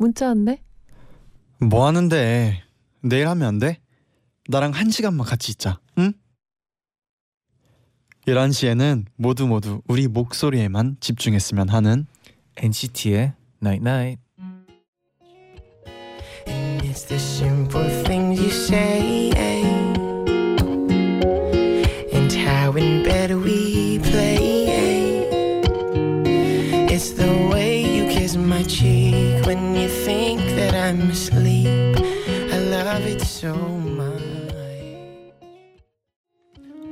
문자 왔네. 뭐 하는데 내일 하면 안 돼? 나랑 한 시간만 같이 있자 응? 11시에는 모두 모두 우리 목소리에만 집중했으면 하는 NCT의 Night Night. It's the simple things you say And how in bed we I'm asleep I love it so much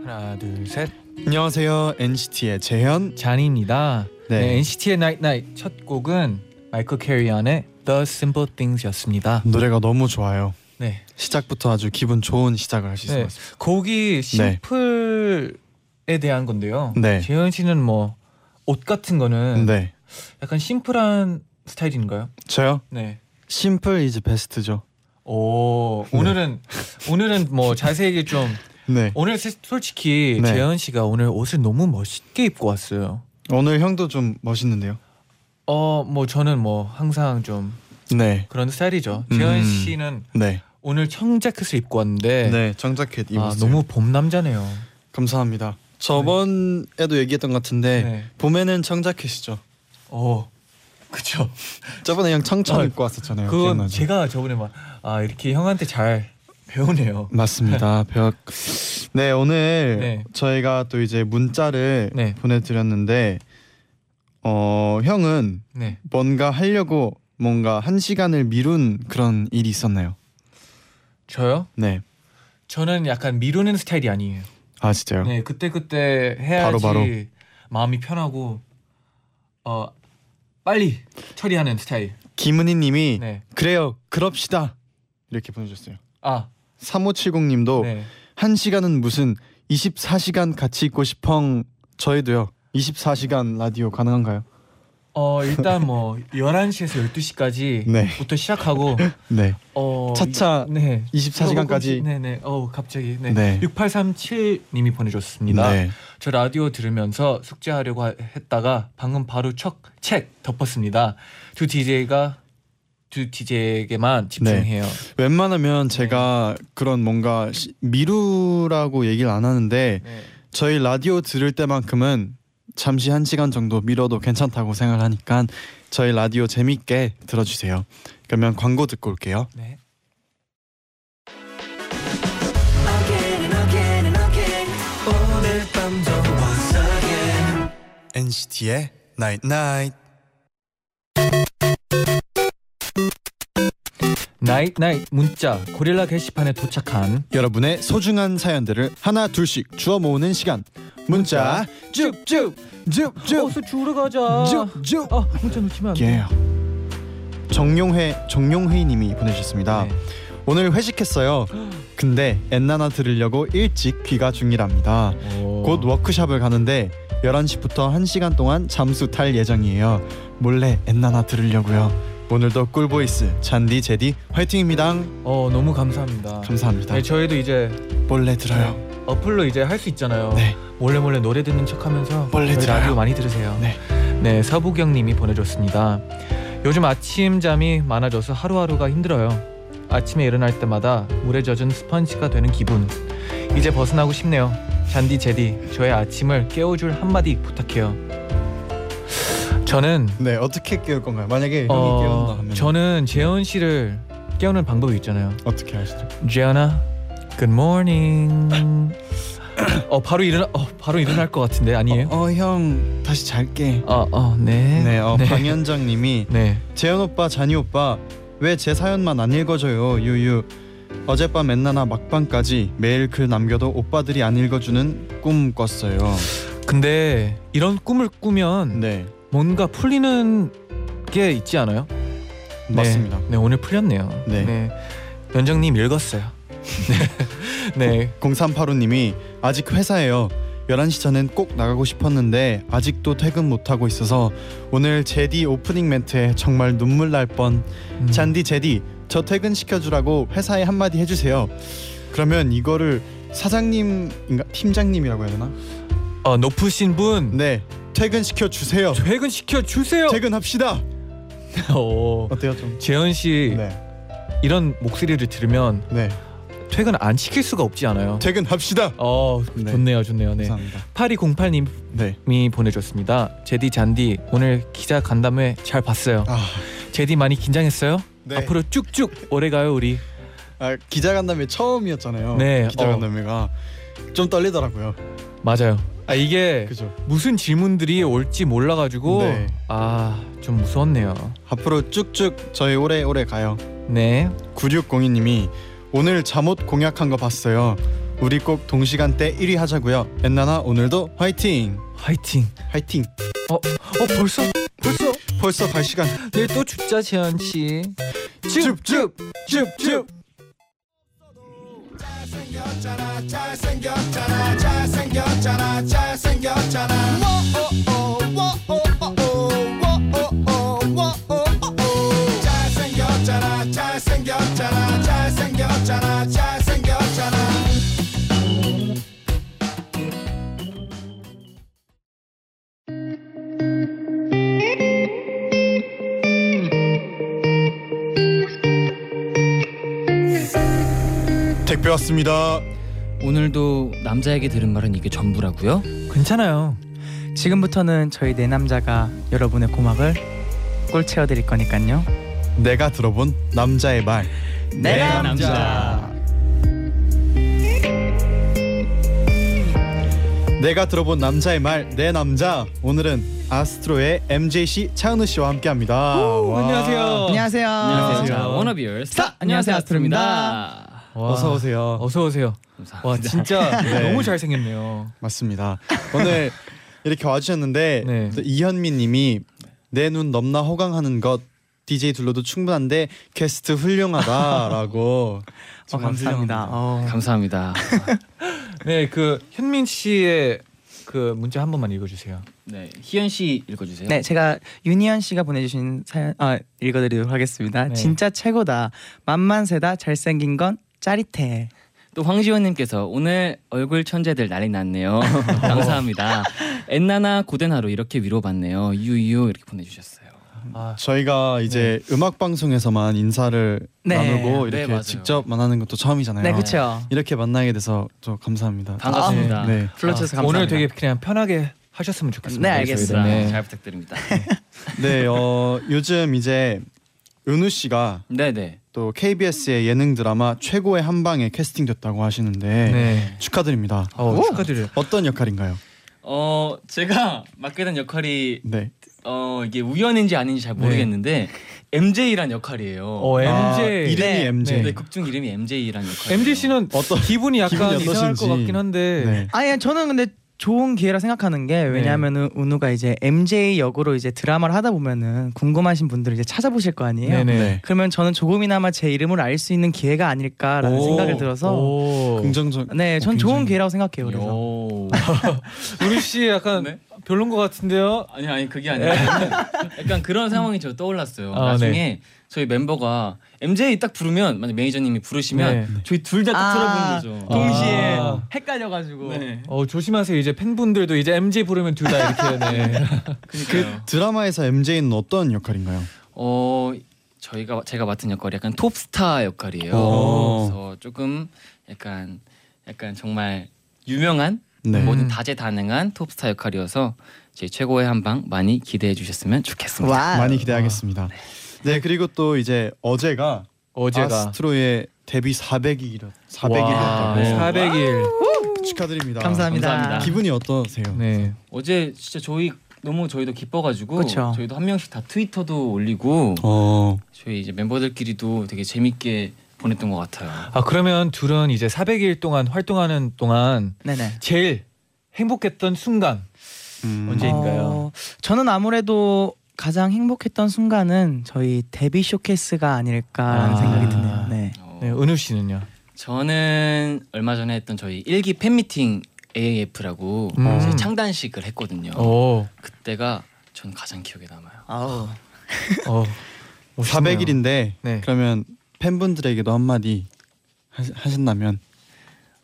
하나 둘 셋. 안녕하세요 NCT의 재현 잔입니다. 네. 네. NCT의 Night Night 첫 곡은 마이클 캐리안의 The Simple Things였습니다. 노래가 너무 좋아요 네. 시작부터 아주 기분 좋은 시작을 할 수 있을 네. 것 같습니다 곡이 심플에 대한 건데요. 네. 재현 씨는 뭐 옷 같은 거는 네 약간 심플한 스타일인가요? 저요? 네. 심플 이즈 베스트죠 오 네. 오늘은 오늘은 뭐 자세하게 좀 네 오늘 세- 솔직히 네. 재현 씨가 오늘 옷을 너무 멋있게 입고 왔어요. 오늘 형도 좀 멋있는데요 어 뭐 저는 뭐 항상 좀 네 그런 스타일이죠. 재현 음. 씨는 네. 오늘 청자켓을 입고 왔는데 네, 정자켓 아, 입었어요. 너무 봄 남자네요. 감사합니다. 저번에도 얘기했던 것 같은데 네. 봄에는 청자켓이죠. 어 그쵸. 저번에 형 청청 어, 입고 왔었잖아요. 그건 기억나죠? 제가 저번에 막 아 이렇게 형한테 잘 배우네요. 맞습니다. 벽. 네 오늘 네. 저희가 또 이제 문자를 네. 보내드렸는데 어 형은 네. 뭔가 하려고 뭔가 한 시간을 미룬 그런 일이 있었나요? 저요? 네. 저는 약간 미루는 스타일이 아니에요. 아 진짜요? 네 그때 그때 해야지 바로, 바로. 마음이 편하고 어 빨리 처리하는 스타일. 김은희님이 네. 그래요 그럽시다 이렇게 보내주셨어요. 아 3570님도 네. 한 시간은 무슨 24시간 같이 있고 싶엉 저희도요. 24시간 라디오 가능한가요? 어 일단 뭐 11시에서 12시까지 네. 부터 시작하고 네. 어 차차 이- 네. 24시간까지 네네. 어 갑자기 네. 네. 6837 님이 보내 줬습니다. 네. 저 라디오 들으면서 숙제하려고 하- 했다가 방금 바로 척, 책 덮었습니다. 두 DJ가 두 DJ에게만 집중해요. 웬만하면 제가 그런 뭔가 시- 미루라고 얘기를 안 하는데 네. 저희 라디오 들을 때만큼은 잠시 한 시간 정도 미뤄도 괜찮다고 생각을 하니까 저희 라디오 재밌게 들어주세요. 그러면 광고 듣고 올게요. 네. NCT의 Night Night. Night Night 문자 고릴라 게시판에 도착한 여러분의 소중한 사연들을 하나 둘씩 주워 모으는 시간. 문자 줍줍 줍줍 어서 주우러 가자. 줍줍. 아 문자 놓치면 안 돼. 예. 정용회 정용회님이 보내주셨습니다. 네. 오늘 회식했어요. 근데 엔나나 들으려고 일찍 귀가 중이랍니다. 오. 곧 워크숍을 가는데 11시부터 1시간 동안 잠수 탈 예정이에요. 몰래 엔나나 들으려고요. 오늘도 꿀보이스 잔디 제디 화이팅입니다. 어 너무 감사합니다. 감사합니다. 네, 저희도 이제 몰래 들어요. 어플로 이제 할 수 있잖아요. 네. 몰래 몰래 노래 듣는 척하면서 몰래 저희 들어요. 라디오 많이 들으세요. 네. 네, 서부경님이 보내줬습니다. 요즘 아침 잠이 많아져서 하루하루가 힘들어요. 아침에 일어날 때마다 물에 젖은 스펀지가 되는 기분. 이제 벗어나고 싶네요. 잔디 제디, 저의 아침을 깨워줄 한마디 부탁해요. 저는 네 어떻게 깨울 건가요? 만약에 형이 어, 깨운다 하면 저는 재현 씨를 깨우는 방법이 있잖아요. 어떻게 하시죠? 재현아, good morning. 어 바로 일어나, 어 바로 일어날 것 같은데 아니에요? 어형 다시 잘게. 어, 어, 네. 네, 어, 방현정님이 네. 재현 오빠, 잔이 오빠 왜 제 사연만 안 읽어줘요, 유유. 어젯밤 엔나나 막방까지 매일 글 남겨도 오빠들이 안 읽어주는 꿈 꿨어요. 근데 이런 꿈을 꾸면 네, 뭔가 풀리는 게 있지 않아요? 맞습니다. 네, 네, 오늘 풀렸네요. 네. 연정님 읽었어요. 네. 네. 0385님이 아직 회사에요. 11시 전엔 꼭 나가고 싶었는데 아직도 퇴근 못 하고 있어서 오늘 제디 오프닝 멘트에 정말 눈물 날 뻔. 음. 잔디 제디 저 퇴근 시켜주라고 회사에 한마디 해주세요. 그러면 이거를 사장님인가 팀장님이라고 해야 되나? 어, 높으신 분 네 퇴근 시켜 주세요. 퇴근 시켜 주세요. 퇴근합시다. 어, 어때요 좀? 재현 씨 네, 이런 목소리를 들으면 네 퇴근 안 시킬 수가 없지 않아요. 퇴근합시다. 어, 네. 좋네요, 좋네요. 네. 감사합니다. 8208님이 네. 보내줬습니다. 제디 잔디 오늘 기자 간담회 잘 봤어요. 아, 제디 많이 긴장했어요? 네. 앞으로 쭉쭉 오래 가요 우리. 아, 기자 간담회 처음이었잖아요. 네, 기자간담회가 좀 떨리더라고요. 맞아요. 아 이게 그죠. 무슨 질문들이 올지 몰라가지고 네. 아 좀 무서웠네요. 앞으로 쭉쭉 저희 오래오래 가요. 네. 9602님이 오늘 잠옷 공약한 거 봤어요. 우리 꼭 동시간대 1위 하자고요. 엔나나 오늘도 화이팅. 화이팅. 화이팅. 어 벌써 벌써 벌써 갈 시간. 내일 또 죽자 재현 씨. 줍줍 줍줍. 택 배 왔습니다. 오늘도 남자에게 들은 말은 이게 전부라고요? 괜찮아요. 지금부터는 저희 네 남자가 여러분의 고막을 꿀 채워드릴 거니까요. 내가 들어본 남자의 말. 네 남자. 내가 들어본 남자의 말, 내 남자. 오늘은 아스트로의 MJ 씨, 차은우 씨와 함께합니다. 와. 안녕하세요. 안녕하세요. 안녕하세요. 워너비얼 스타! 안녕하세요, 아스트로입니다. 와, 어서 오세요. 어서 오세요. 감사합니다. 와 진짜 네. 너무 잘 생겼네요. 맞습니다. 오늘 이렇게 와주셨는데 네. 또 이현미님이 내 눈 넘나 호강하는 것 DJ 둘러도 충분한데 게스트 훌륭하다라고 어, 감사합니다. 어. 감사합니다. 네, 그 현민 씨의 그 문자 한 번만 읽어주세요. 네, 희연 씨 읽어주세요. 네, 제가 윤희연 씨가 보내주신 사연 아, 읽어드리도록 하겠습니다. 네. 진짜 최고다. 만만세다. 잘생긴 건 짜릿해. 또 황지원님께서 오늘 얼굴 천재들 난리 났네요. 감사합니다. 엔나나 고된 하루 이렇게 위로받네요. 유유 이렇게 보내주셨어요. 아, 저희가 이제 음악 방송에서만 인사를 네. 나누고 네, 이렇게 맞아요. 직접 만나는 것도 처음이잖아요. 네, 그렇죠. 이렇게 만나게 돼서 좀 감사합니다. 반갑습니다. 네. 불러주셔서 아, 감사합니다. 오늘 되게 그냥 편하게 하셨으면 좋겠습니다. 네, 알겠습니다. 네. 잘 부탁드립니다. 네, 어, 요즘 이제 은우 씨가 네, 네. 또 KBS의 예능 드라마 최고의 한방에 캐스팅됐다고 하시는데 네. 축하드립니다. 어, 축하드려요. 어떤 역할인가요? 어 제가 맡게 된 역할이 네. 어 이게 우연인지 아닌지 잘 모르겠는데 MJ란 역할이에요. 어, MJ. 아, 이름이 네. MJ. 네, 극중 이름이 MJ란 역할. MJ 씨는 어떤 기분이 약간 기분이 이상할 것. 같긴 한데. 네. 아니 저는 근데 좋은 기회라 생각하는 게 왜냐하면은 은우가 이제 MJ 역으로 이제 드라마를 하다 보면은 궁금하신 분들 이제 찾아보실 거 아니에요. 네네. 네. 그러면 저는 조금이나마 제 이름을 알 수 있는 기회가 아닐까라는 오. 생각을 들어서 오. 긍정적. 네, 전 어, 좋은 굉장히- 기회라고 생각해요. 그래서 요. 우리 씨 약간 네? 별론 것 같은데요. 아니 아니 그게 아니라 저는 약간 그런 상황이 저 떠올랐어요. 아, 나중에 저희 멤버가 MJ 딱 부르면 만약 매니저님이 부르시면 네. 저희 둘다 아. 틀어보는 거죠. 동시에 아. 헷갈려가지고 네. 어 조심하세요. 이제 팬분들도 이제 MJ 부르면 둘 다 이렇게 네. 그러니까요. 드라마에서 MJ는 어떤 역할인가요? 어 저희가 제가 맡은 역할이 약간 톱스타 역할이에요. 오. 그래서 조금 약간 약간 정말 유명한 네. 모든 다재다능한 톱스타 역할이어서 제 최고의 한 방 많이 기대해 주셨으면 좋겠습니다. 와 많이 기대하겠습니다. 네, 그리고 또 이제 어제가 어제가 아스트로의 데뷔 400일 와, 400일이었다고 네, 400일. 축하드립니다. 감사합니다. 감사합니다. 기분이 어떠세요? 네. 어제 진짜 저희 너무 저희도 기뻐가지고 그쵸. 저희도 한 명씩 다 트위터도 올리고 어, 저희 이제 멤버들끼리도 되게 재밌게 보냈던 것 같아요. 아 그러면 둘은 이제 400일 동안 활동하는 동안 네네. 제일 행복했던 순간 음, 언제인가요? 어, 저는 아무래도 가장 행복했던 순간은 저희 데뷔 쇼케이스가 아닐까라는 아. 생각이 드네요. 네. 어, 네, 은우 씨는요? 저는 얼마 전에 했던 저희 일기 팬미팅 AAF라고 음. 창단식을 했거든요. 오, 그때가 전 가장 기억에 남아요. 아우. 어, 멋있네요. 400일인데 네. 그러면 팬분들에게도 한마디 하신다면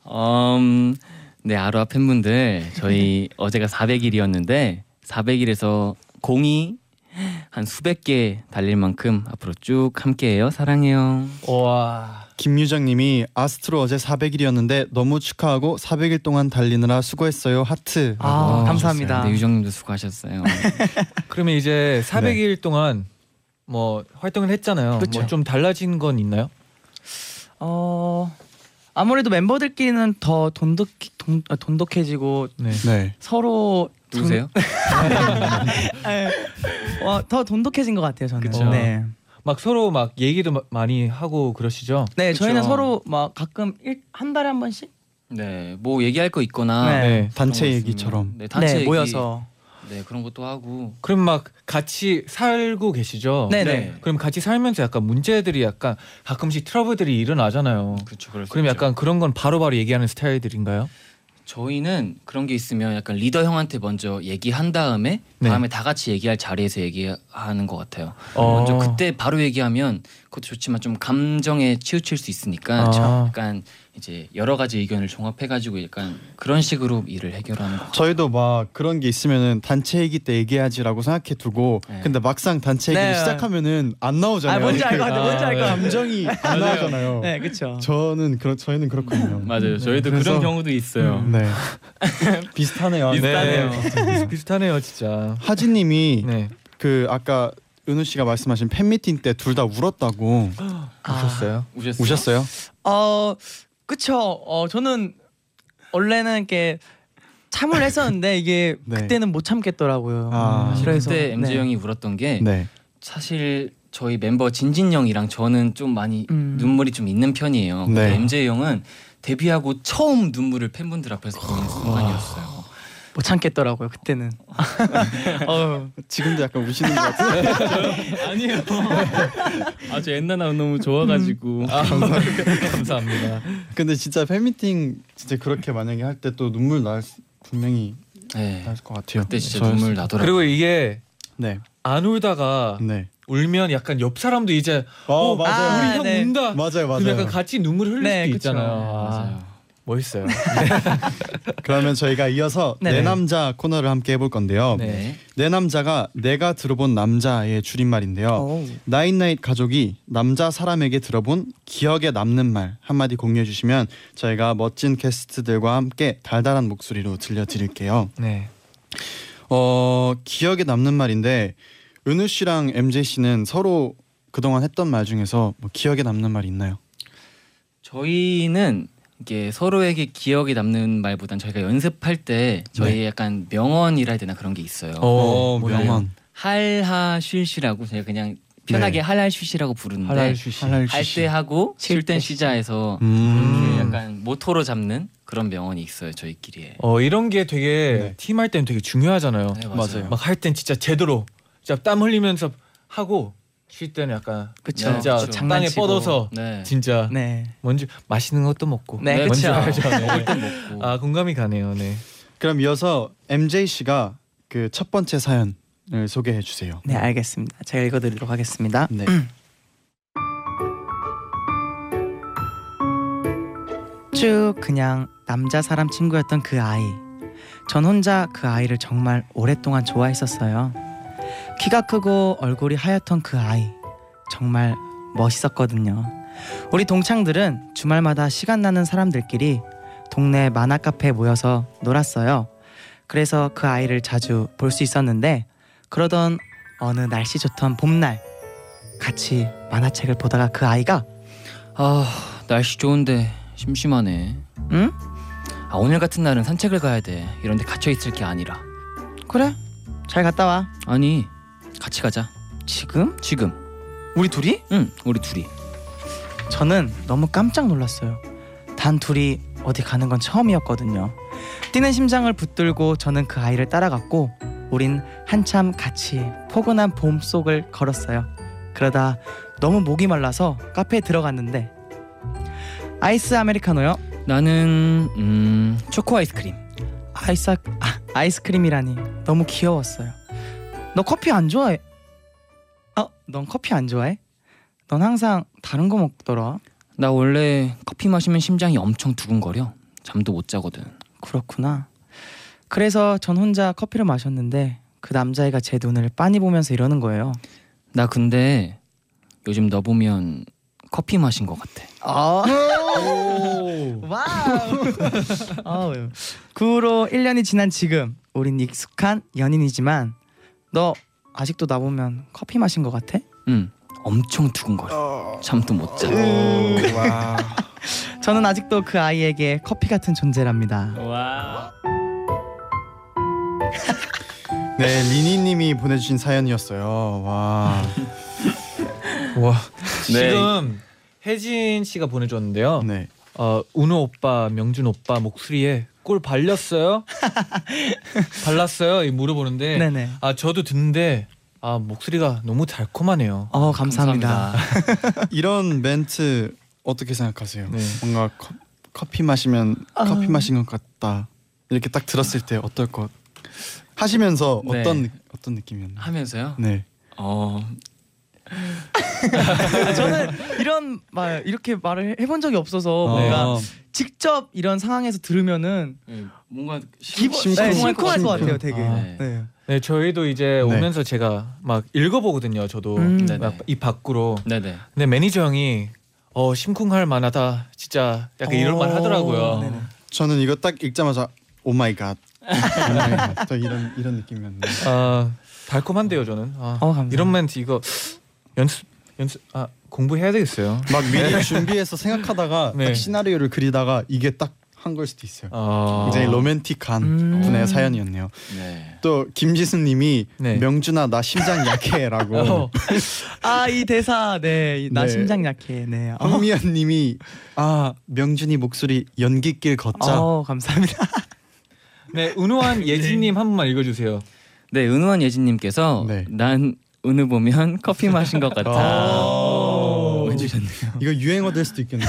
음, 네 아로아 팬분들 저희 어제가 400일이었는데 400일에서 공이 한 수백 개 달릴 만큼 앞으로 쭉 함께해요. 사랑해요. 와, 김유정님이 아스트로 어제 400일이었는데 너무 축하하고 400일 동안 달리느라 수고했어요 하트. 아, 어, 감사합니다. 네, 유정님도 수고하셨어요. 그러면 이제 400일 동안 뭐 활동을 했잖아요. 그쵸. 뭐좀 달라진 건 있나요? 어 아무래도 멤버들끼리는 더 돈독 돈, 아, 돈독해지고 네. 네. 서로 누구세요? 와, 더 돈독해진 것 같아요 저는. 그쵸. 네. 막 서로 막 얘기도 마- 많이 하고 그러시죠? 네, 그쵸. 저희는 서로 막 가끔 일, 한 달에 한 번씩 네, 뭐 얘기할 거 있거나 네. 네. 단체 그런 거 얘기처럼. 네, 단체 네, 얘기, 모여서 네 그런 것도 하고 그럼 막 같이 살고 계시죠? 네, 네. 네. 그럼 같이 살면서 약간 문제들이 약간 가끔씩 트러블들이 일어나잖아요. 그렇죠. 수 그럼. 약간 그런 건 바로바로 얘기하는 스타일들인가요? 저희는 그런 게 있으면 약간 리더 형한테 먼저 얘기한 다음에 네. 다음에 다 같이 얘기할 자리에서 얘기하는 것 같아요. 어. 먼저 그때 바로 얘기하면 그것도 좋지만 좀 감정에 치우칠 수 있으니까 아. 약간 이제 여러 가지 의견을 종합해가지고 약간 그런 식으로 일을 해결하는 것 같아요. 저희도 막 그런 게 있으면은 단체 얘기 때 얘기하지라고 생각해 두고 네. 근데 막상 단체 얘기를 네. 시작하면은 안 나오잖아요. 아, 뭔지 알것 같아요. 뭔지 알것 같아요. 감정이 안 나오잖아요. 네, 그렇죠. 저는 그렇 저희는 그렇거든요. 맞아요. 저희도 그래서- 그런 경우도 있어요. 네. 비슷하네요. 비슷하네요. 네. 비슷하네요, 진짜. 하진님이 네. 그 아까 은우 씨가 말씀하신 팬 미팅 때 둘 다 울었다고 보셨어요? 우셨어요? 우셨어요? 어, 그쵸. 어, 저는 원래는 이렇게 참을 했었는데 이게 네. 그때는 못 참겠더라고요. 아. 그래서 그때 MJ 네. 형이 울었던 게 네. 사실 저희 member 진진 형이랑 저는 좀 많이 음. 눈물이 좀 있는 편이에요. 근데 네. MJ 형은 데뷔하고 처음 눈물을 팬분들 앞에서 보이는 순간이었어요. 못 참겠더라고요. 그때는. 어, 지금도 약간 우시는 것 같아요. 아니에요. 아주 옛날나 너무 좋아가지고. 아, 감사합니다. 감사합니다. 근데 진짜 팬미팅 진짜 그렇게 만약에 할 때 또 눈물 날 수- 분명히 네. 날것 같아요. 그때 진짜 눈물 때. 나더라고요. 그리고 이게 네. 안 울다가 네. 울면 약간 옆 사람도 이제 어, 어, 맞아요. 아, 우리 형 네. 운다. 맞아요, 맞아요. 그럼 약간 같이 눈물 흘릴 네, 수도 그쵸. 있잖아요. 네, 아, 맞아요. 멋있어요. 그러면 저희가 이어서 네네. 내 남자 코너를 함께 해볼 건데요. 네. 네. 내 남자가 내가 들어본 남자의 줄임말인데요. 어. 나인나잇 가족이 남자 사람에게 들어본 기억에 남는 말 한마디 공유해 주시면 저희가 멋진 게스트들과 함께 달달한 목소리로 들려드릴게요. 네. 어 기억에 남는 말인데 은우 씨랑 MJ 씨는 서로 그동안 했던 말 중에서 뭐 기억에 남는 말 있나요? 저희는 이게 서로에게 기억에 남는 말보단 저희가 연습할 때 저희 네. 약간 명언이라 해야 되나 그런 게 있어요. 어, 뭐예요? 명언. 할하 쉴시라고 저희가 그냥 편하게 네. 할할 쉬시라고 부르는데 할랄 쉬시. 할랄 할 쉬시. 때 하고 쉴쉴땐때 쉬자해서 음. 이렇게 약간 모토로 잡는 그런 명언이 있어요 저희끼리에. 어 이런 게 되게 네. 팀할 때는 되게 중요하잖아요. 네, 맞아요. 막할 땐 진짜 제대로 진짜 땀 흘리면서 하고 쉴 때는 약간 그쵸. 진짜 그쵸. 땅에 장난치고. 뻗어서 네. 진짜 네. 뭔지 맛있는 것도 먹고 네, 네, 뭔지 그쵸. 알죠. 네. 먹을 먹고. 아 공감이 가네요. 네. 그럼 이어서 MJ 씨가 그 첫 번째 사연을 소개해 주세요. 네, 알겠습니다. 제가 읽어드리도록 하겠습니다. 네. 쭉 그냥 남자 사람 친구였던 그 아이. 전 혼자 그 아이를 정말 오랫동안 좋아했었어요. 키가 크고 얼굴이 하얗던 그 아이. 정말 멋있었거든요. 우리 동창들은 주말마다 시간 나는 사람들끼리 동네 만화 카페에 모여서 놀았어요. 그래서 그 아이를 자주 볼 수 있었는데 그러던 어느 날씨 좋던 봄날 같이 만화책을 보다가 그 아이가 아 날씨 좋은데 심심하네. 응? 아 오늘 같은 날은 산책을 가야 돼. 이런데 갇혀 있을 게 아니라. 그래 잘 갔다 와 아니 같이 가자. 지금? 지금. 우리 둘이? 응 우리 둘이. 저는 너무 깜짝 놀랐어요. 단 둘이 어디 가는 건 처음이었거든요. 뛰는 심장을 붙들고 저는 그 아이를 따라갔고 우린 한참 같이 포근한 봄 속을 걸었어요. 그러다 너무 목이 말라서 카페에 들어갔는데 아이스 아메리카노요? 나는 음 초코 아이스크림. 아이스 아, 아이스크림이라니 너무 귀여웠어요. 너 커피 안 좋아해? 어, 넌 커피 안 좋아해? 넌 항상 다른 거 먹더라. 나 원래 커피 마시면 심장이 엄청 두근거려. 잠도 못 자거든. 그렇구나. 그래서 전 혼자 커피를 마셨는데 그 남자애가 제 눈을 빤히 보면서 이러는 거예요. 나 근데 요즘 너 보면 커피 마신 것 같아. 아, 와우. 아우. 그 후로 1년이 지난 지금 우린 익숙한 연인이지만 너 아직도 나 보면 커피 마신 것 같아? 응. 엄청 두근거려. 잠도 못 자. 와. 저는 아직도 그 아이에게 커피 같은 존재랍니다. 와. 네, 리니님이 보내주신 사연이었어요. 와. 와 네. 지금 혜진 씨가 보내줬는데요. 네. 어 운우 오빠, 명준 오빠 목소리에 꿀 발렸어요? 발랐어요? 이 물어보는데 네네. 아 저도 듣는데 아 목소리가 너무 달콤하네요. 어 감사합니다. 이런 멘트 어떻게 생각하세요? 네. 뭔가 커, 커피 마시면 아. 커피 마신 것 같다. 이렇게 딱 들었을 때 어떨 것 하시면서 네. 어떤 느- 어떤 느낌이었나요? 하면서요. 네. 어. 저는 이런 말 이렇게 말을 해본 적이 없어서 어. 뭔가 직접 이런 상황에서 들으면은 네, 뭔가 기분 심쿵할 네, 것 심쿵할 것. 같아요, 되게. 아. 네. 네 저희도 이제 네. 오면서 제가 막 읽어보거든요. 저도 음. 네네. 막이 밖으로. 네네. 근데 매니저 형이 어 심쿵할 만하다. 진짜 약간 이런 말 하더라고요. 네네. 저는 이거 딱 읽자마자 oh my god. 딱 이런 이런 느낌이었는데. 아 달콤한데요 저는. 아, 어, 감사합니다. 이런 멘트 이거 연습 연습 아 공부해야 되겠어요. 막 미리 준비해서 생각하다가 네. 딱 시나리오를 그리다가 이게 딱 한 걸 수도 있어요. 아, 굉장히 로맨틱한 음. 분의 사연이었네요. 네. 또 김지수님이 네. 명준아 나 심장 약해라고. 어, 아, 이 대사. 네. 이나 네. 심장 약해. 네. 어, 황미연님이 아 명준이 목소리 연기길 걷자. 어, 감사합니다. 네 은우한 예진님 한 번만 읽어주세요. 네, 은우한 예진님께서 네. 난 은우 보면 커피 마신 것 같아. 오. 해주셨네요. 이거 유행어 될 수도 있겠네요.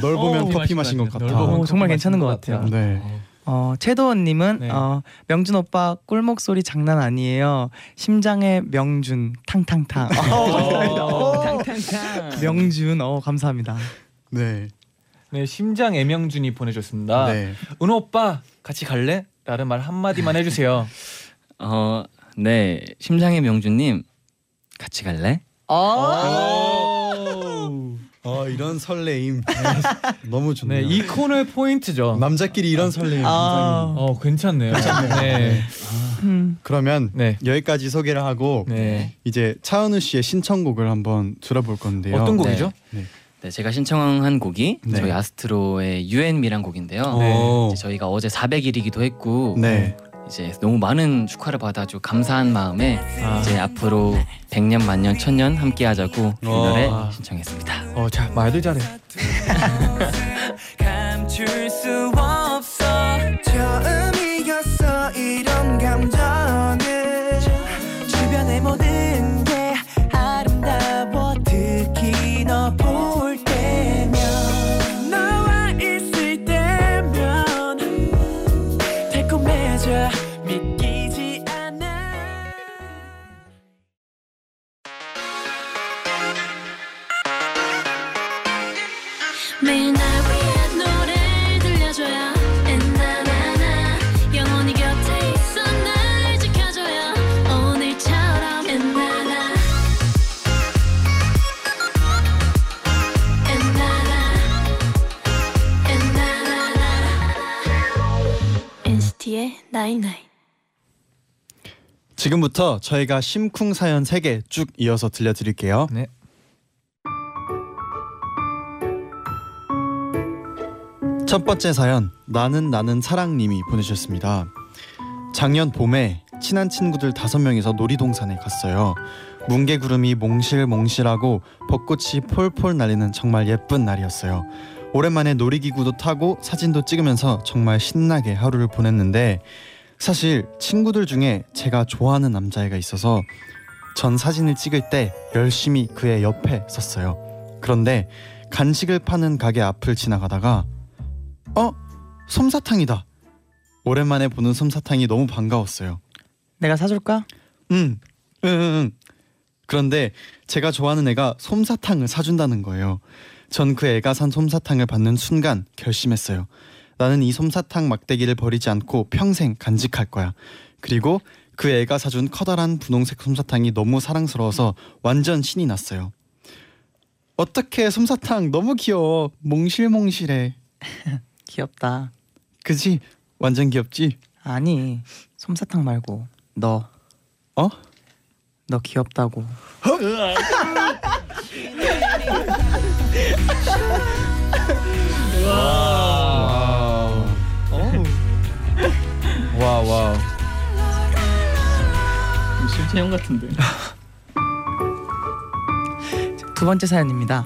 널 보면 어, 커피 마신 것 같아. 널 보면 어, 정말 괜찮은 것 같아요. 네. 어, 최도원님은 네. 어, 명준 오빠 꿀 목 소리 장난 아니에요. 심장의 명준 탕탕탕. 어, 감사합니다. 어, 탕탕탕. 명준. 어, 감사합니다. 네. 네 심장 애명준이 보내줬습니다. 네. 은우 오빠 같이 갈래? 라는 말 한마디만 해주세요. 어, 네, 심장의 명준님 같이 갈래? 어 이런 설레임 너무 좋네요. 네, 이 코너의 포인트죠. 남자끼리 이런 설레임 아. 굉장히. 어, 괜찮네요. 네. 음. 그러면 네. 여기까지 소개를 하고 네. 이제 차은우 씨의 신청곡을 한번 들어볼 건데요. 어떤 곡이죠? 네, 제가 신청한 곡이 네. 저희 아스트로의 유엔미란 곡인데요. 오. 이제 저희가 어제 400일이기도 했고 네. 이제 너무 많은 축하를 받아줘 감사한 마음에 아. 이제 앞으로 100년 만년 천년 함께 하자고 이 노래 와. 신청했습니다. 어, 자, 말도 잘해. 감출 수 없어 Night Night 지금부터 저희가 심쿵 사연 3개 쭉 이어서 들려드릴게요. 네. 첫 번째 사연 나는 나는 사랑님이 보내주셨습니다. 작년 봄에 친한 친구들 다섯 명이서 놀이동산에 갔어요. 뭉게구름이 몽실몽실하고 벚꽃이 폴폴 날리는 정말 예쁜 날이었어요. 오랜만에 놀이기구도 타고 사진도 찍으면서 정말 신나게 하루를 보냈는데 사실 친구들 중에 제가 좋아하는 남자애가 있어서 전 사진을 찍을 때 열심히 그의 옆에 섰어요. 그런데 간식을 파는 가게 앞을 지나가다가 어 솜사탕이다. 오랜만에 보는 솜사탕이 너무 반가웠어요. 내가 사줄까? 응, 응, 응. 그런데 제가 좋아하는 애가 솜사탕을 사준다는 거예요. 전 그 애가 산 솜사탕을 받는 순간 결심했어요. 나는 이 솜사탕 막대기를 버리지 않고 평생 간직할 거야. 그리고 그 애가 사준 커다란 분홍색 솜사탕이 너무 사랑스러워서 완전 신이 났어요. 어떻게 솜사탕 너무 귀여워. 몽실몽실해. 귀엽다. 그지? 완전 귀엽지? 아니 솜사탕 말고 너. 어? 너 귀엽다고. 실체형 같은데. 두 번째 사연입니다.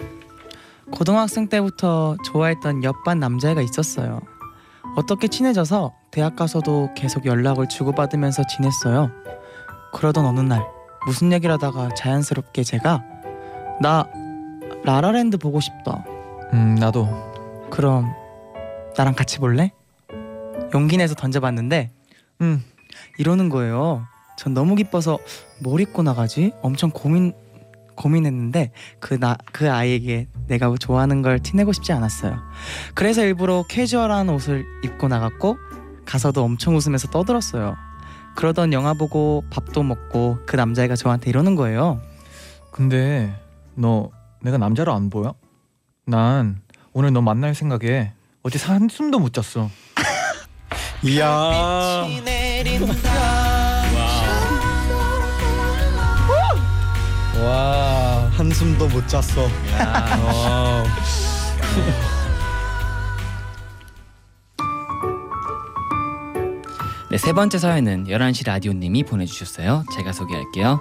고등학생 때부터 좋아했던 옆반 남자애가 있었어요. 어떻게 친해져서 대학 가서도 계속 연락을 주고받으면서 지냈어요. 그러던 어느 날 무슨 얘기를 하다가 자연스럽게 제가 나 라라랜드 보고 싶다. 음 나도. 그럼 나랑 같이 볼래? 용기 내서 던져봤는데 음 이러는 거예요. 전 너무 기뻐서 뭘 입고 나가지? 엄청 고민 고민했는데 그 나 그 아이에게 내가 좋아하는 걸 티내고 싶지 않았어요. 그래서 일부러 캐주얼한 옷을 입고 나갔고 가서도 엄청 웃으면서 떠들었어요. 그러던 영화 보고 밥도 먹고 그 남자애가 저한테 이러는 거예요. 근데 너 내가 남자로 안 보여? 난 오늘 너 만날 생각에 어제 한숨도 못 잤어. 이야. 와. 한숨도 못 잤어. 어. 네, 세 번째 사연은 11시 라디오님이 보내주셨어요. 제가 소개할게요.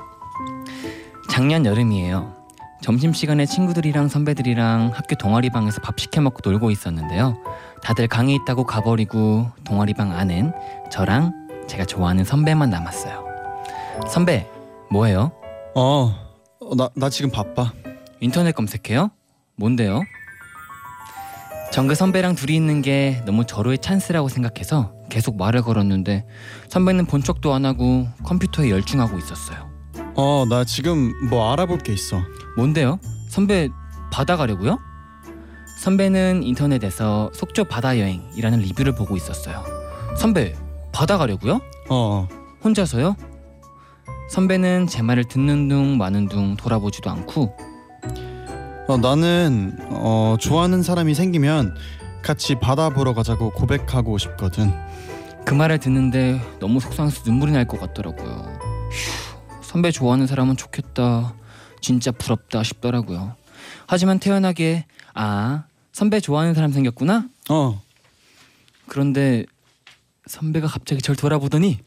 작년 여름이에요. 점심시간에 친구들이랑 선배들이랑 학교 동아리방에서 밥 시켜 먹고 놀고 있었는데요. 다들 강의 있다고 가버리고 동아리방 안엔 저랑 제가 좋아하는 선배만 남았어요. 선배, 뭐해요? 어, 나, 나 지금 바빠. 인터넷 검색해요? 뭔데요? 전 그 선배랑 둘이 있는 게 너무 절호의 찬스라고 생각해서 계속 말을 걸었는데 선배는 본 척도 안 하고 컴퓨터에 열중하고 있었어요. 어, 나 지금 뭐 알아볼 게 있어. 뭔데요? 선배 바다 가려고요? 선배는 인터넷에서 속초 바다 여행이라는 리뷰를 보고 있었어요. 선배 바다 가려고요? 어, 혼자서요? 선배는 제 말을 듣는 둥 마는 둥 돌아보지도 않고 어, 나는 어, 좋아하는 사람이 생기면 같이 바다 보러 가자고 고백하고 싶거든. 그 말을 듣는데 너무 속상해서 눈물이 날 것 같더라고요. 휴, 선배 좋아하는 사람은 좋겠다. 진짜 부럽다 싶더라고요. 하지만 태연하게 아 선배 좋아하는 사람 생겼구나. 어, 그런데 선배가 갑자기 절 돌아보더니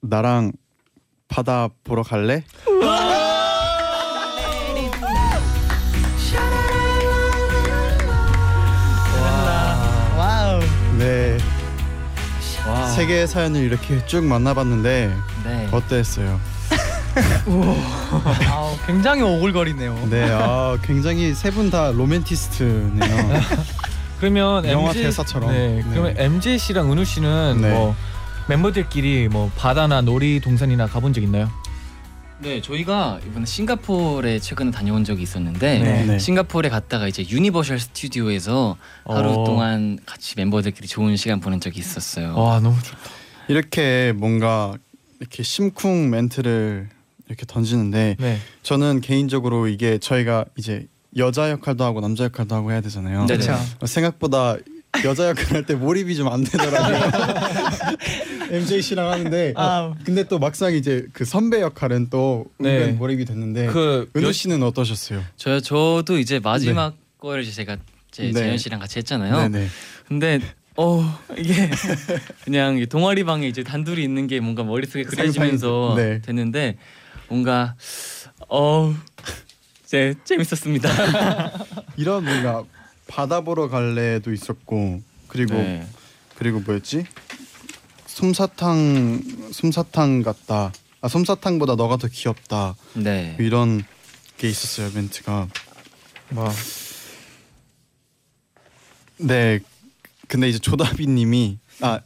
나랑 바다 보러 갈래? Wow. 네. 와. 세 개의 사연을 이렇게 쭉 만나봤는데 네 어땠어요? 아우, 굉장히 오글거리네요. 네, 아, 굉장히 세 분 다 로맨티스트네요. 그러면 영화 명대사처럼. 네. 네. 그러면 MJ 씨랑 은우 씨는 네. 뭐 멤버들끼리 뭐 바다나 놀이 동산이나 가본 적 있나요? 네, 저희가 이번에 싱가포르에 최근에 다녀온 적이 있었는데 네. 네. 싱가포르에 갔다가 이제 Universal Studio에서 하루 어. 동안 같이 멤버들끼리 좋은 시간 보낸 적이 있었어요. 와 너무 좋다. 이렇게 뭔가 이렇게 심쿵 멘트를 이렇게 던지는데 네. 저는 개인적으로 이게 저희가 이제 여자 역할도 하고 남자 역할도 하고 해야 되잖아요. 네네. 그렇죠. 어, 생각보다 여자 역할 할 때 몰입이 좀 안 되더라고요. MJ 씨랑 하는데 아. 근데 또 막상 이제 그 선배 역할은 또 네. 은근 몰입이 됐는데 그 은우 몇- 씨는 어떠셨어요? 저 저도 이제 마지막 거를 이제 제가 제 네. 재현 씨랑 같이 했잖아요. 네네. 근데 어 이게 그냥 이 동아리 방에 이제 단둘이 있는 게 뭔가 머릿속에 그려지면서 상상이- 네. 됐는데 뭔가 어제 재밌었습니다. 이런 뭔가 바다 보러 갈래도 있었고 그리고 네. 그리고 뭐였지? 솜사탕 솜사탕 같다. 아 솜사탕보다 너가 더 귀엽다. 네. 이런 게 있었어요 멘트가. 와. 네. 근데 이제 조다비님이 아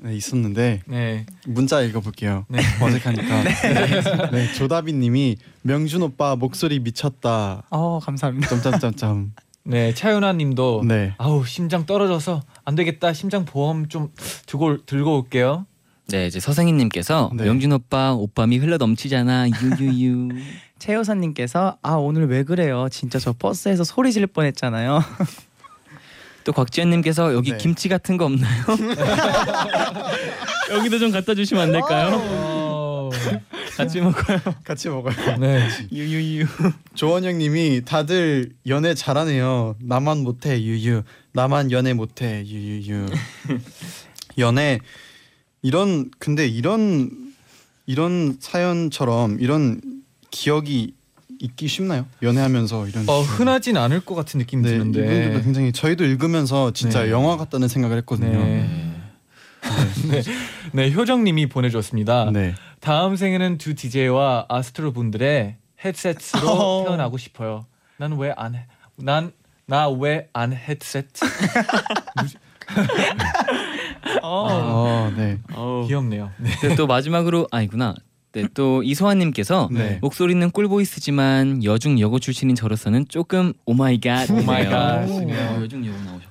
네, 있었는데 네. 문자 읽어볼게요. 네. 어색하니까. 네. 조다비님이 명준 오빠 목소리 미쳤다. 어 감사합니다. 점점점점. 네, 차윤아 님도 네. 아우, 심장 떨어져서 안 되겠다. 심장 보험 좀 두고 들고 올게요. 네, 이제 서생희님께서 네. 명준 오빠 오빠미 흘러 넘치잖아. 유유유. 최효선님께서 아 오늘 왜 그래요? 진짜 저 버스에서 소리 지를 뻔했잖아요. 또 곽지연님께서 여기 네. 김치 같은 거 없나요? 여기도 좀 갖다 주시면 안 될까요? 어. 같이 먹어요. 같이 먹어요. 네. 유유유. 조원영님이 다들 연애 잘하네요. 나만 못해 유유. 나만 연애 못해 유유유. 연애 이런 근데 이런 이런 사연처럼 이런 기억이 있기 쉽나요? 연애하면서 이런. 어. 흔하진 않을 것 같은 느낌이 네, 드는데. 이분들도 굉장히 저희도 읽으면서 진짜 네. 영화 같다는 생각을 했거든요. 네. 네, 효정 님이 보내 줬습니다. 네. 다음 생에는 두 DJ와 아스트로 분들의 헤드셋으로 어. 태어나고 싶어요. 난 왜 안 해? 난 나 왜 안 헤드셋? 어, 네. 귀엽네요. 네. 네, 또 마지막으로 아니구나. 네, 또 이소아님께서 네. 목소리는 꿀보이스지만 여중 여고 출신인 저로서는 조금 오마이갓. 오마이갓. 어, 여중 여고 나오셨구나.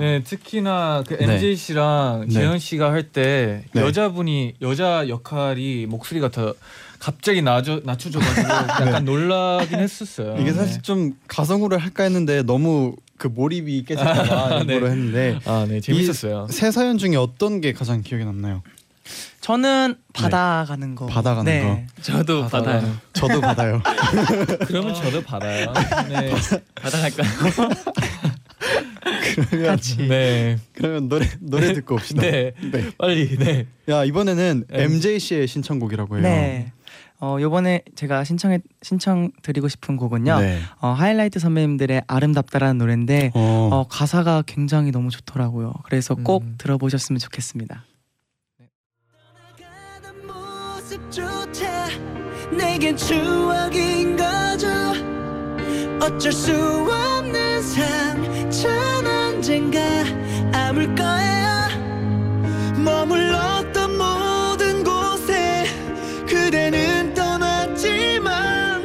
네, 특히나 그 네. MJ 씨랑 네. 재현 씨가 할 때 네. 여자분이 여자 역할이 목소리가 더 갑자기 낮춰 낮춰져가지고 약간 놀라긴 했었어요. 이게 사실 네. 좀 가성으로 할까 했는데 너무 그 몰입이 깨질까봐 일부러 네. 했는데 아, 네, 재밌었어요. 세 사연 중에 어떤 게 가장 기억에 남나요? 저는 바다 가는 거. 바다 가는 네. 저도 받아요. 저도 받아요. 그러면 저도 받아요. 네, 받아갈까요? 그러면 네, 그러면 노래 노래 듣고 옵시다. 네, 네. 빨리, 네. 야 이번에는 네. MJ 씨의 신청곡이라고 해요. 네. 어 요번에 제가 신청해 신청 드리고 싶은 곡은요. 네. 어 하이라이트 선배님들의 아름답다라는 노래인데 어. 어 가사가 굉장히 너무 좋더라고요. 그래서 꼭 음. 들어보셨으면 좋겠습니다. 거죠 어쩔 수 없는 상처는 언젠가 아물 거예요 머물렀던 모든 곳에 그대는 떠났지만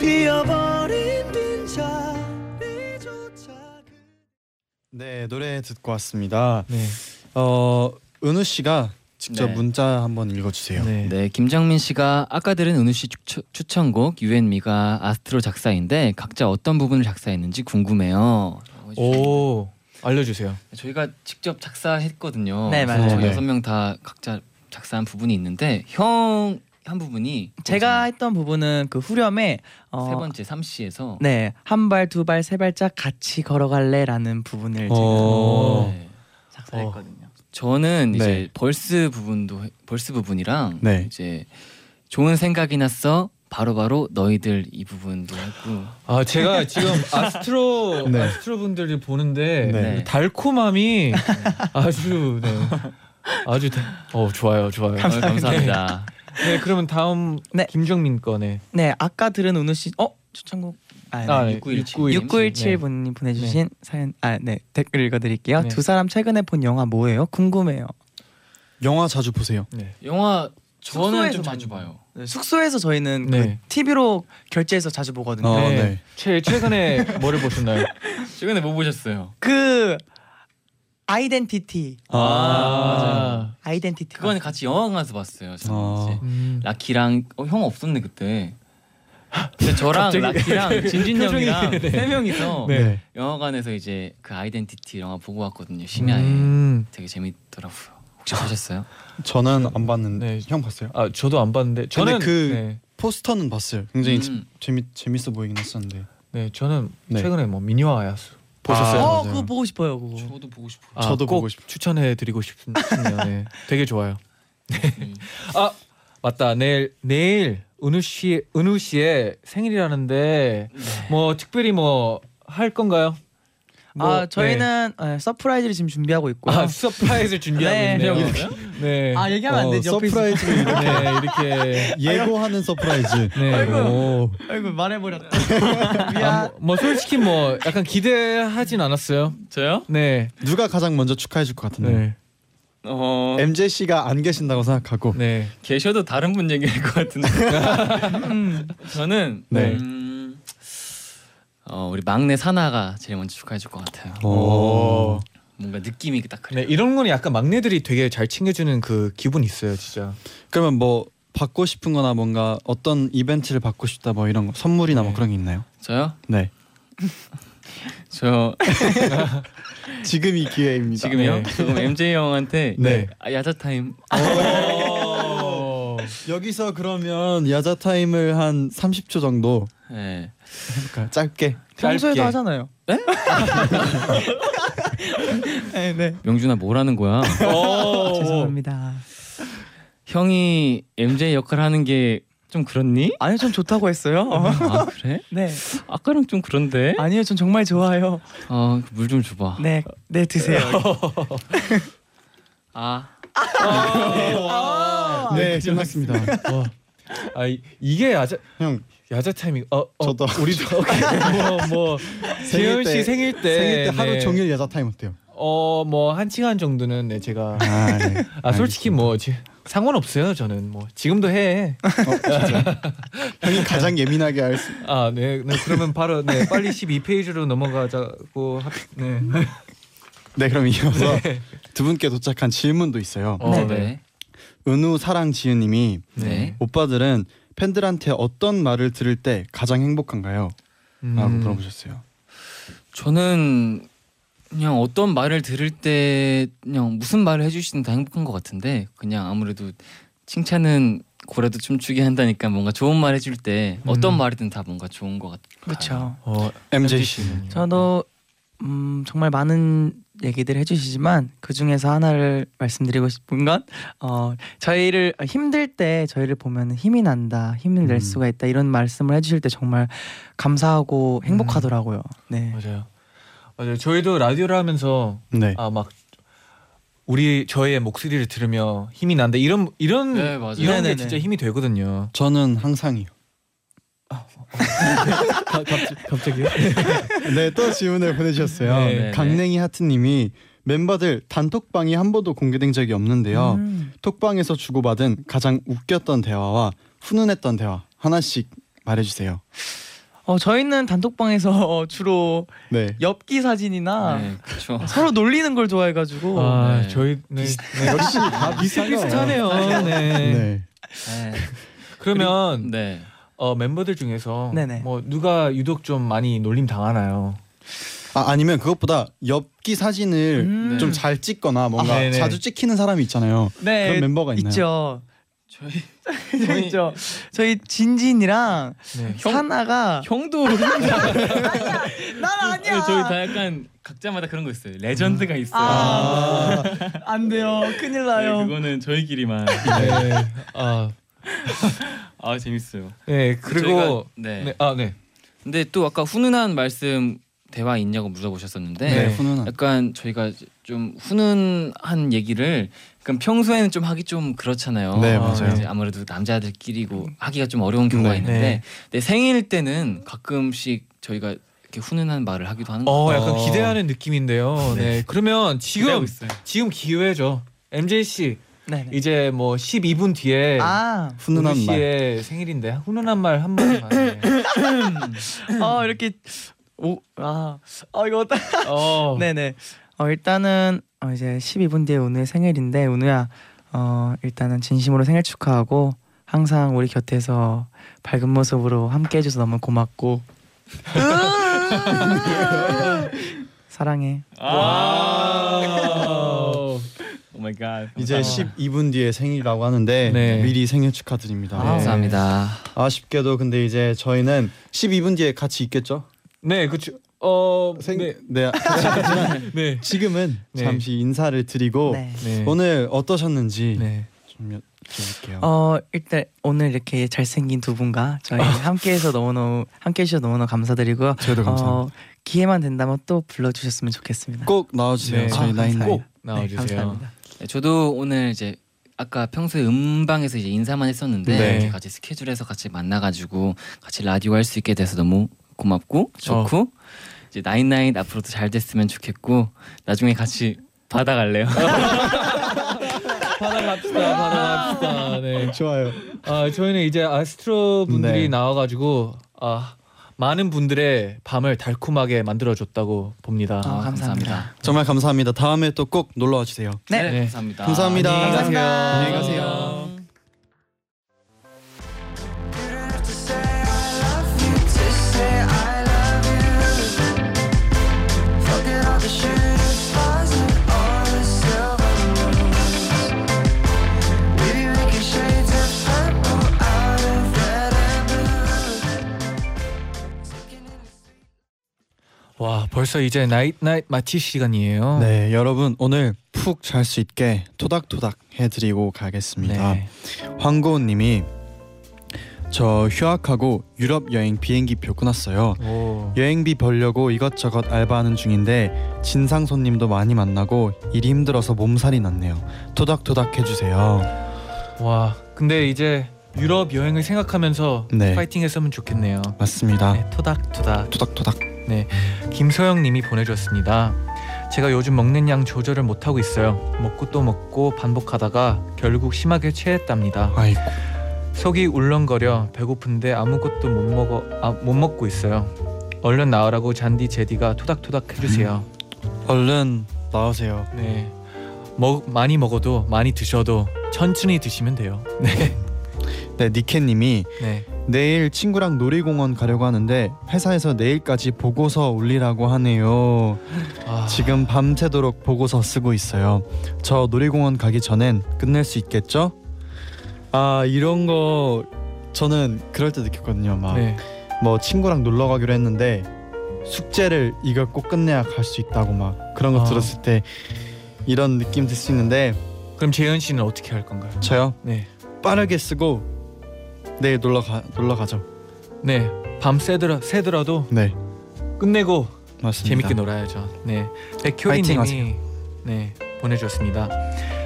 비어버린 빈자리조차 네 노래 듣고 왔습니다. 네. 어 은우 씨가 직접 네. 문자 한번 읽어주세요. 네. 네, 김정민 씨가 아까 들은 은우 씨 추, 추천곡 유앤미가 아스트로 작사인데 각자 어떤 부분을 작사했는지 궁금해요. 오, 알려주세요. 저희가 직접 작사했거든요. 네, 맞아요. 저희 네. 여섯 명 다 각자 작사한 부분이 있는데 형 한 부분이 제가 했던 부분은 그 후렴에 어, 세 번째 3시에서 네, 한 발, 두 발, 세 발짝 같이 걸어갈래라는 부분을 제가 어. 네. 작사했거든요. 저는 네. 이제 벌스 부분도 해- 벌스 부분이랑 네. 이제 좋은 생각이 났어 바로 바로 너희들 이 부분도 했고 아 제가 지금 아스트로 네. 아스트로 분들이 보는데 네. 달콤함이 아주 네. 아주 다- 어 좋아요 좋아요. 어, 감사합니다. 네 그러면 다음 네. 김정민 거네. 네, 아까 들은 은우 씨, 어 추천곡 아, 네. 아, 네. 6917. 6917 네. 분이 보내주신 사연, 아, 네 댓글 읽어드릴게요. 네. 두 사람 최근에 본 영화 뭐예요? 궁금해요. 영화 자주 보세요. 네. 영화 저는 숙소에서 좀 자주 봐요. 네, 숙소에서 저희는 네. 그 TV로 결제해서 자주 보거든요. 어, 네. 네. 최 최근에 뭐를 보셨나요? 최근에 뭐 보셨어요? 그 아이덴티티, 아, 아 이덴티티. 그거는 같이 영화관에서 봤어요. 저는 아. 이제 음. 라키랑 어, 형 없었네 그때. 근데 저랑 라키랑 진진 형이랑 네. 세 명이서 네. 영화관에서 이제 그 아이덴티티 영화 보고 왔거든요. 심야에 음. 되게 재밌더라고요. 혹시 보셨어요? 저는 안 봤는데 네. 형 봤어요? 아 저도 안 봤는데 저는 그- 네. 포스터는 봤어요. 굉장히 음. 재미 재밌어 보이긴 했었는데. 네 저는 네. 최근에 뭐 미니와 야수 보셨어요? 아, 어. 그거 보고 싶어요. 그거. 저도 보고 싶어요. 아, 저도 꼭 보고 싶어요. 추천해 드리고 싶네요. 네. 되게 좋아요. 음. 아 맞다 내일 내일 은우 씨 은우 씨의 생일이라는데 네. 뭐 특별히 뭐 할 건가요? 뭐, 아 저희는 네, 서프라이즈를 지금 준비하고 있고요. 아 서프라이즈를 준비하고 네. 있네요. 준비하고 네. 아 얘기하면 안 어, 되죠. 옆에 있으면. 서프라이즈를 이렇게 네 이렇게 예고하는 서프라이즈. 네. 아이고. 오. 아이고 말해버렸다. 아, 미안. 뭐, 뭐 솔직히 뭐 약간 기대하진 않았어요. 저요? 네. 누가 가장 먼저 축하해 줄 것 같은데. 네. 어 MJ 씨가 안 계신다고 생각하고. 네. 계셔도 다른 분 얘기할 것 같은데. 저는 네. 음, 어 우리 막내 산하가 제일 먼저 축하해 줄 것 같아요. 오. 뭔가 느낌이 딱 그래. 네 이런 거는 약간 막내들이 되게 잘 챙겨주는 그 기분 이 있어요, 진짜. 그러면 뭐 받고 싶은거나 뭔가 어떤 이벤트를 받고 싶다 뭐 이런 거 선물이나 뭐 네. 그런 게 있나요? 저요? 네. 저 지금 이 기회입니다. 지금요? 네. 지금 MJ 형한테 네. 아, 야자 타임. 오. 여기서 그러면 야자 타임을 한 30초 정도 네. 해볼까요? 짧게. 평소에도 짧게. 하잖아요. 네? 네. 명준아 뭐라는 거야? 오. 죄송합니다. 형이 MJ 역할 하는 게 좀 그렇니? 아니요, 전 좋다고 했어요. 아 그래? 네. 아까랑 좀 그런데. 아니요, 전 정말 좋아요. 어물 좀 줘봐. 네, 네 드세요. 아 네, 끝났습니다. 어. 아 이, 이게 야자 형 야자 타이밍. 어, 어 저도 우리도 뭐뭐 재현 씨 생일 때 생일 때 하루 네. 종일 야자 타임 어때요? 어뭐 한 시간 정도는 네 제가 아, 네. 아 솔직히 뭐 지, 상관없어요 저는 뭐 지금도 해. 형이 가장 예민하게. 아 네, 네 그러면 바로 네 빨리 12 페이지로 넘어가자고 하, 네. 네, 그럼 이어서 두 분께 도착한 질문도 있어요. 어, 네. 네. 은우 사랑 지은님이 네. 오빠들은 팬들한테 어떤 말을 들을 때 가장 행복한가요? 라고 음. 물어보셨어요. 저는 그냥 어떤 말을 들을 때 그냥 무슨 말을 해주시든 다 행복한 것 같은데 그냥 아무래도 칭찬은 고래도 춤추게 한다니까 뭔가 좋은 말 해줄 때 어떤 음. 말이든 다 뭔가 좋은 것 같아요. 그렇죠. 어 MJ 씨. 씨는 저도 음, 정말 많은 얘기들 해주시지만 그 중에서 하나를 말씀드리고 싶은 건 어, 저희를 힘들 때 저희를 보면 힘이 난다, 힘을 낼 음. 수가 있다 이런 말씀을 해주실 때 정말 감사하고 행복하더라고요. 네. 맞아요. 맞아요. 저희도 라디오를 하면서 네. 아막 우리 저의 목소리를 들으며 힘이 난다 이런 이런 네. 이런 게 네네네. 진짜 힘이 되거든요. 저는 항상이요. 갑자기 요? 네, 또 질문을 보내주셨어요. 네, 네. 강냉이 하트님이 멤버들 단톡방이 한 번도 공개된 적이 없는데요. 음. 톡방에서 주고받은 가장 웃겼던 대화와 훈훈했던 대화 하나씩 말해주세요. 어, 저희는 단톡방에서 주로 네. 엽기 사진이나 네, 그렇죠. 서로 놀리는 걸 좋아해가지고 아 네. 저희 네, 네, 역시 다 비슷비슷하네요. 네. 네. 네. 그러면 네. 어, 멤버들 중에서 네네. 뭐 누가 유독 좀 많이 놀림 당하나요? 아 아니면 그것보다 엽기 사진을 음. 좀 잘 찍거나 뭔가 아, 네네. 자주 찍히는 사람이 있잖아요. 네, 그런 멤버가 있나요? 있죠. 저희 저희 있죠. 저희 진진이랑 네. 사나가 형도 난 아니야. 저희 다 약간 각자마다 그런 거 있어요. 레전드가 있어요. 아, 안 돼요. 큰일 나요. 네, 그거는 저희끼리만. 네. 아, 아 재밌어요. 네 그리고 저희가- 네. 네. 아 네. 근데 또 아까 훈훈한 말씀 대화 있냐고 물어보셨었는데 네, 네. 훈훈한. 약간 저희가 좀 훈훈한 얘기를 약간 평소에는 좀 하기 좀 그렇잖아요. 네, 맞아요. 이제 아무래도 남자들끼리고 하기가 좀 어려운 경우가 네. 있는데 네. 내 생일 때는 가끔씩 저희가 이렇게 훈훈한 말을 하기도 하는 어거 약간 어. 기대하는 느낌인데요. 네. 그러면 지금 있어요. 지금 기회죠. MJ 씨 네. 네. 이제 뭐 12분 뒤에 아, 훈훈한 우리. 씨의 생일인데 훈훈한 말한 번만. 네. 어 이렇게 오, 아, 어 이거 어떠... 어. 네네. 어 일단은 어, 이제 12분 뒤에 오늘 생일인데 운우야, 어 일단은 진심으로 생일 축하하고 항상 우리 곁에서 밝은 모습으로 함께 해줘서 너무 고맙고 사랑해. 와우. Oh my God. 이제 12분 뒤에 생일이라고 하는데 네. 미리 생일 축하드립니다. 네. 감사합니다. 아쉽게도 근데 이제 저희는 12분 뒤에 같이 있겠죠? 네, 그렇죠. 어, 생... 네. 네. 같이 있겠지만 네. 지금은 네. 잠시 인사를 드리고 네. 네. 오늘 어떠셨는지 네. 좀 여쭤볼게요. 어 일단 오늘 이렇게 잘생긴 두 분과 저희 함께해서 너무너무 함께해 주셔서 너무너무 감사드리고요. 저희도 감사합니다. 어, 기회만 된다면 또 불러주셨으면 좋겠습니다. 꼭 나와주세요. 네. 저희 아, 나인 감사해요. 꼭 네, 나와주세요. 감사합니다. 네, 저도 오늘 이제 아까 평소에 음방에서 이제 인사만 했었는데 네. 이렇게 같이 스케줄에서 같이 만나가지고 같이 라디오 할 수 있게 돼서 너무 고맙고 좋고 이제 나인나인 앞으로도 잘 됐으면 좋겠고 나중에 같이 바다 갈래요. 바다 갑시다. 바다 갑시다. 네. 좋아요. 아 저희는 이제 아스트로 분들이 네. 나와가지고 아 많은 분들의 밤을 달콤하게 만들어줬다고 봅니다. 아, 감사합니다. 정말 감사합니다. 다음에 또 꼭 놀러 와 주세요. 네. 네. 감사합니다. 감사합니다. 안녕히 가세요. 안녕히 가세요. 벌써 이제 나잇 나잇 마치 시간이에요. 네, 여러분 오늘 푹 잘 수 있게 토닥토닥 해드리고 가겠습니다. 네. 황고은님이 저 휴학하고 유럽 여행 비행기표 끊었어요. 오. 여행비 벌려고 이것저것 알바하는 중인데 진상 손님도 많이 만나고 일이 힘들어서 몸살이 났네요. 토닥토닥 해주세요. 와 근데 이제 유럽 여행을 생각하면서 네. 파이팅 했으면 좋겠네요. 맞습니다. 네, 토닥토닥. 토닥토닥. 김소영님이 보내줬습니다. 제가 요즘 먹는 양 조절을 못 하고 있어요. 먹고 또 먹고 반복하다가 결국 심하게 체했답니다. 아이고. 속이 울렁거려 배고픈데 아무것도 못 먹어 아, 못 먹고 있어요. 얼른 나으라고 잔디 제디가 토닥토닥 해주세요. 얼른 나오세요. 네, 먹 많이 먹어도 많이 드셔도 천천히 드시면 돼요. 네, 네, 니케님이 네. 내일 친구랑 놀이공원 가려고 하는데 회사에서 내일까지 보고서 올리라고 하네요. 아, 지금 밤새도록 보고서 쓰고 있어요. 저 놀이공원 가기 전엔 끝낼 수 있겠죠? 아 이런 거 저는 그럴 때 느꼈거든요. 막뭐 네. 친구랑 놀러 가기로 했는데 숙제를 이걸 꼭 끝내야 갈 수 있다고 막 그런 거 아. 들었을 때 이런 느낌 들 수 있는데 그럼 재현 씨는 어떻게 할 건가요? 저요 네, 빠르게 쓰고 내일 놀러 가 놀러 가죠. 네. 밤 새더라 새더라도 네 끝내고 맞습니다. 재밌게 놀아야죠. 네, 백효리님이. 네 보내주셨습니다.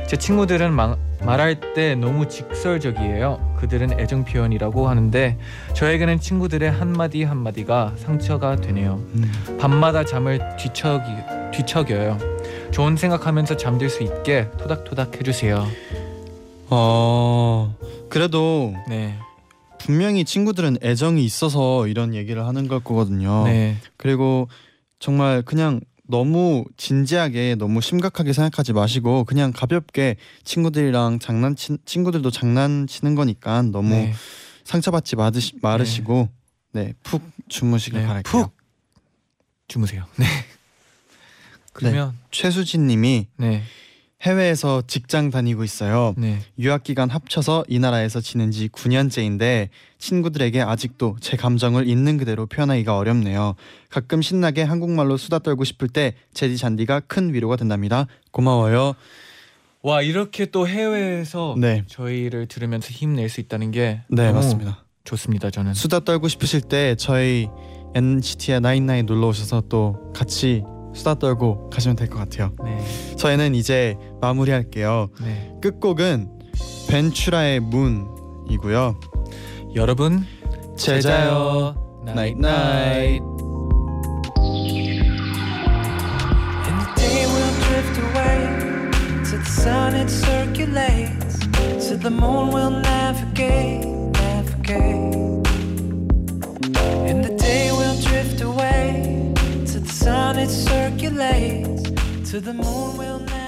제 친구들은 마, 말할 때 너무 직설적이에요. 그들은 애정 표현이라고 하는데 저에게는 친구들의 한 마디 한 마디가 상처가 되네요. 음. 밤마다 잠을 뒤척이 뒤척여요. 좋은 생각하면서 잠들 수 있게 토닥토닥 해주세요. 어 그래도 네, 분명히 친구들은 애정이 있어서 이런 얘기를 하는 걸 거거든요. 네, 그리고 정말 그냥 너무 진지하게 너무 심각하게 생각하지 마시고 그냥 가볍게 친구들이랑 장난치 친구들도 장난치는 거니까 너무 네, 상처받지 마드시, 마르시고 네푹 주무시길 네, 바랄게요. 푹 주무세요. 네. 그러면 최수진 님이 네, 해외에서 직장 다니고 있어요. 네. 유학 기간 합쳐서 이 나라에서 지낸 지 9년째인데 친구들에게 아직도 제 감정을 있는 그대로 표현하기가 어렵네요. 가끔 신나게 한국말로 수다 떨고 싶을 때 제디 잔디가 큰 위로가 된답니다. 고마워요. 와 이렇게 또 해외에서 네. 저희를 들으면서 힘낼 수 있다는 게 네, 너무 맞습니다. 좋습니다. 저는 수다 떨고 싶으실 때 저희 NCT의 나인나인 놀러 오셔서 또 같이 수다 떨고 가시면 될 것 같아요. 네, 저희는 이제 마무리할게요. 네. 끝곡은 벤츄라의 Moon이고요. 여러분 잘 자요. night night night. And the day will drift away to the sun it circulates, to the moon we'll navigate, navigate. Sun it circulates, to the moon we'll navigate.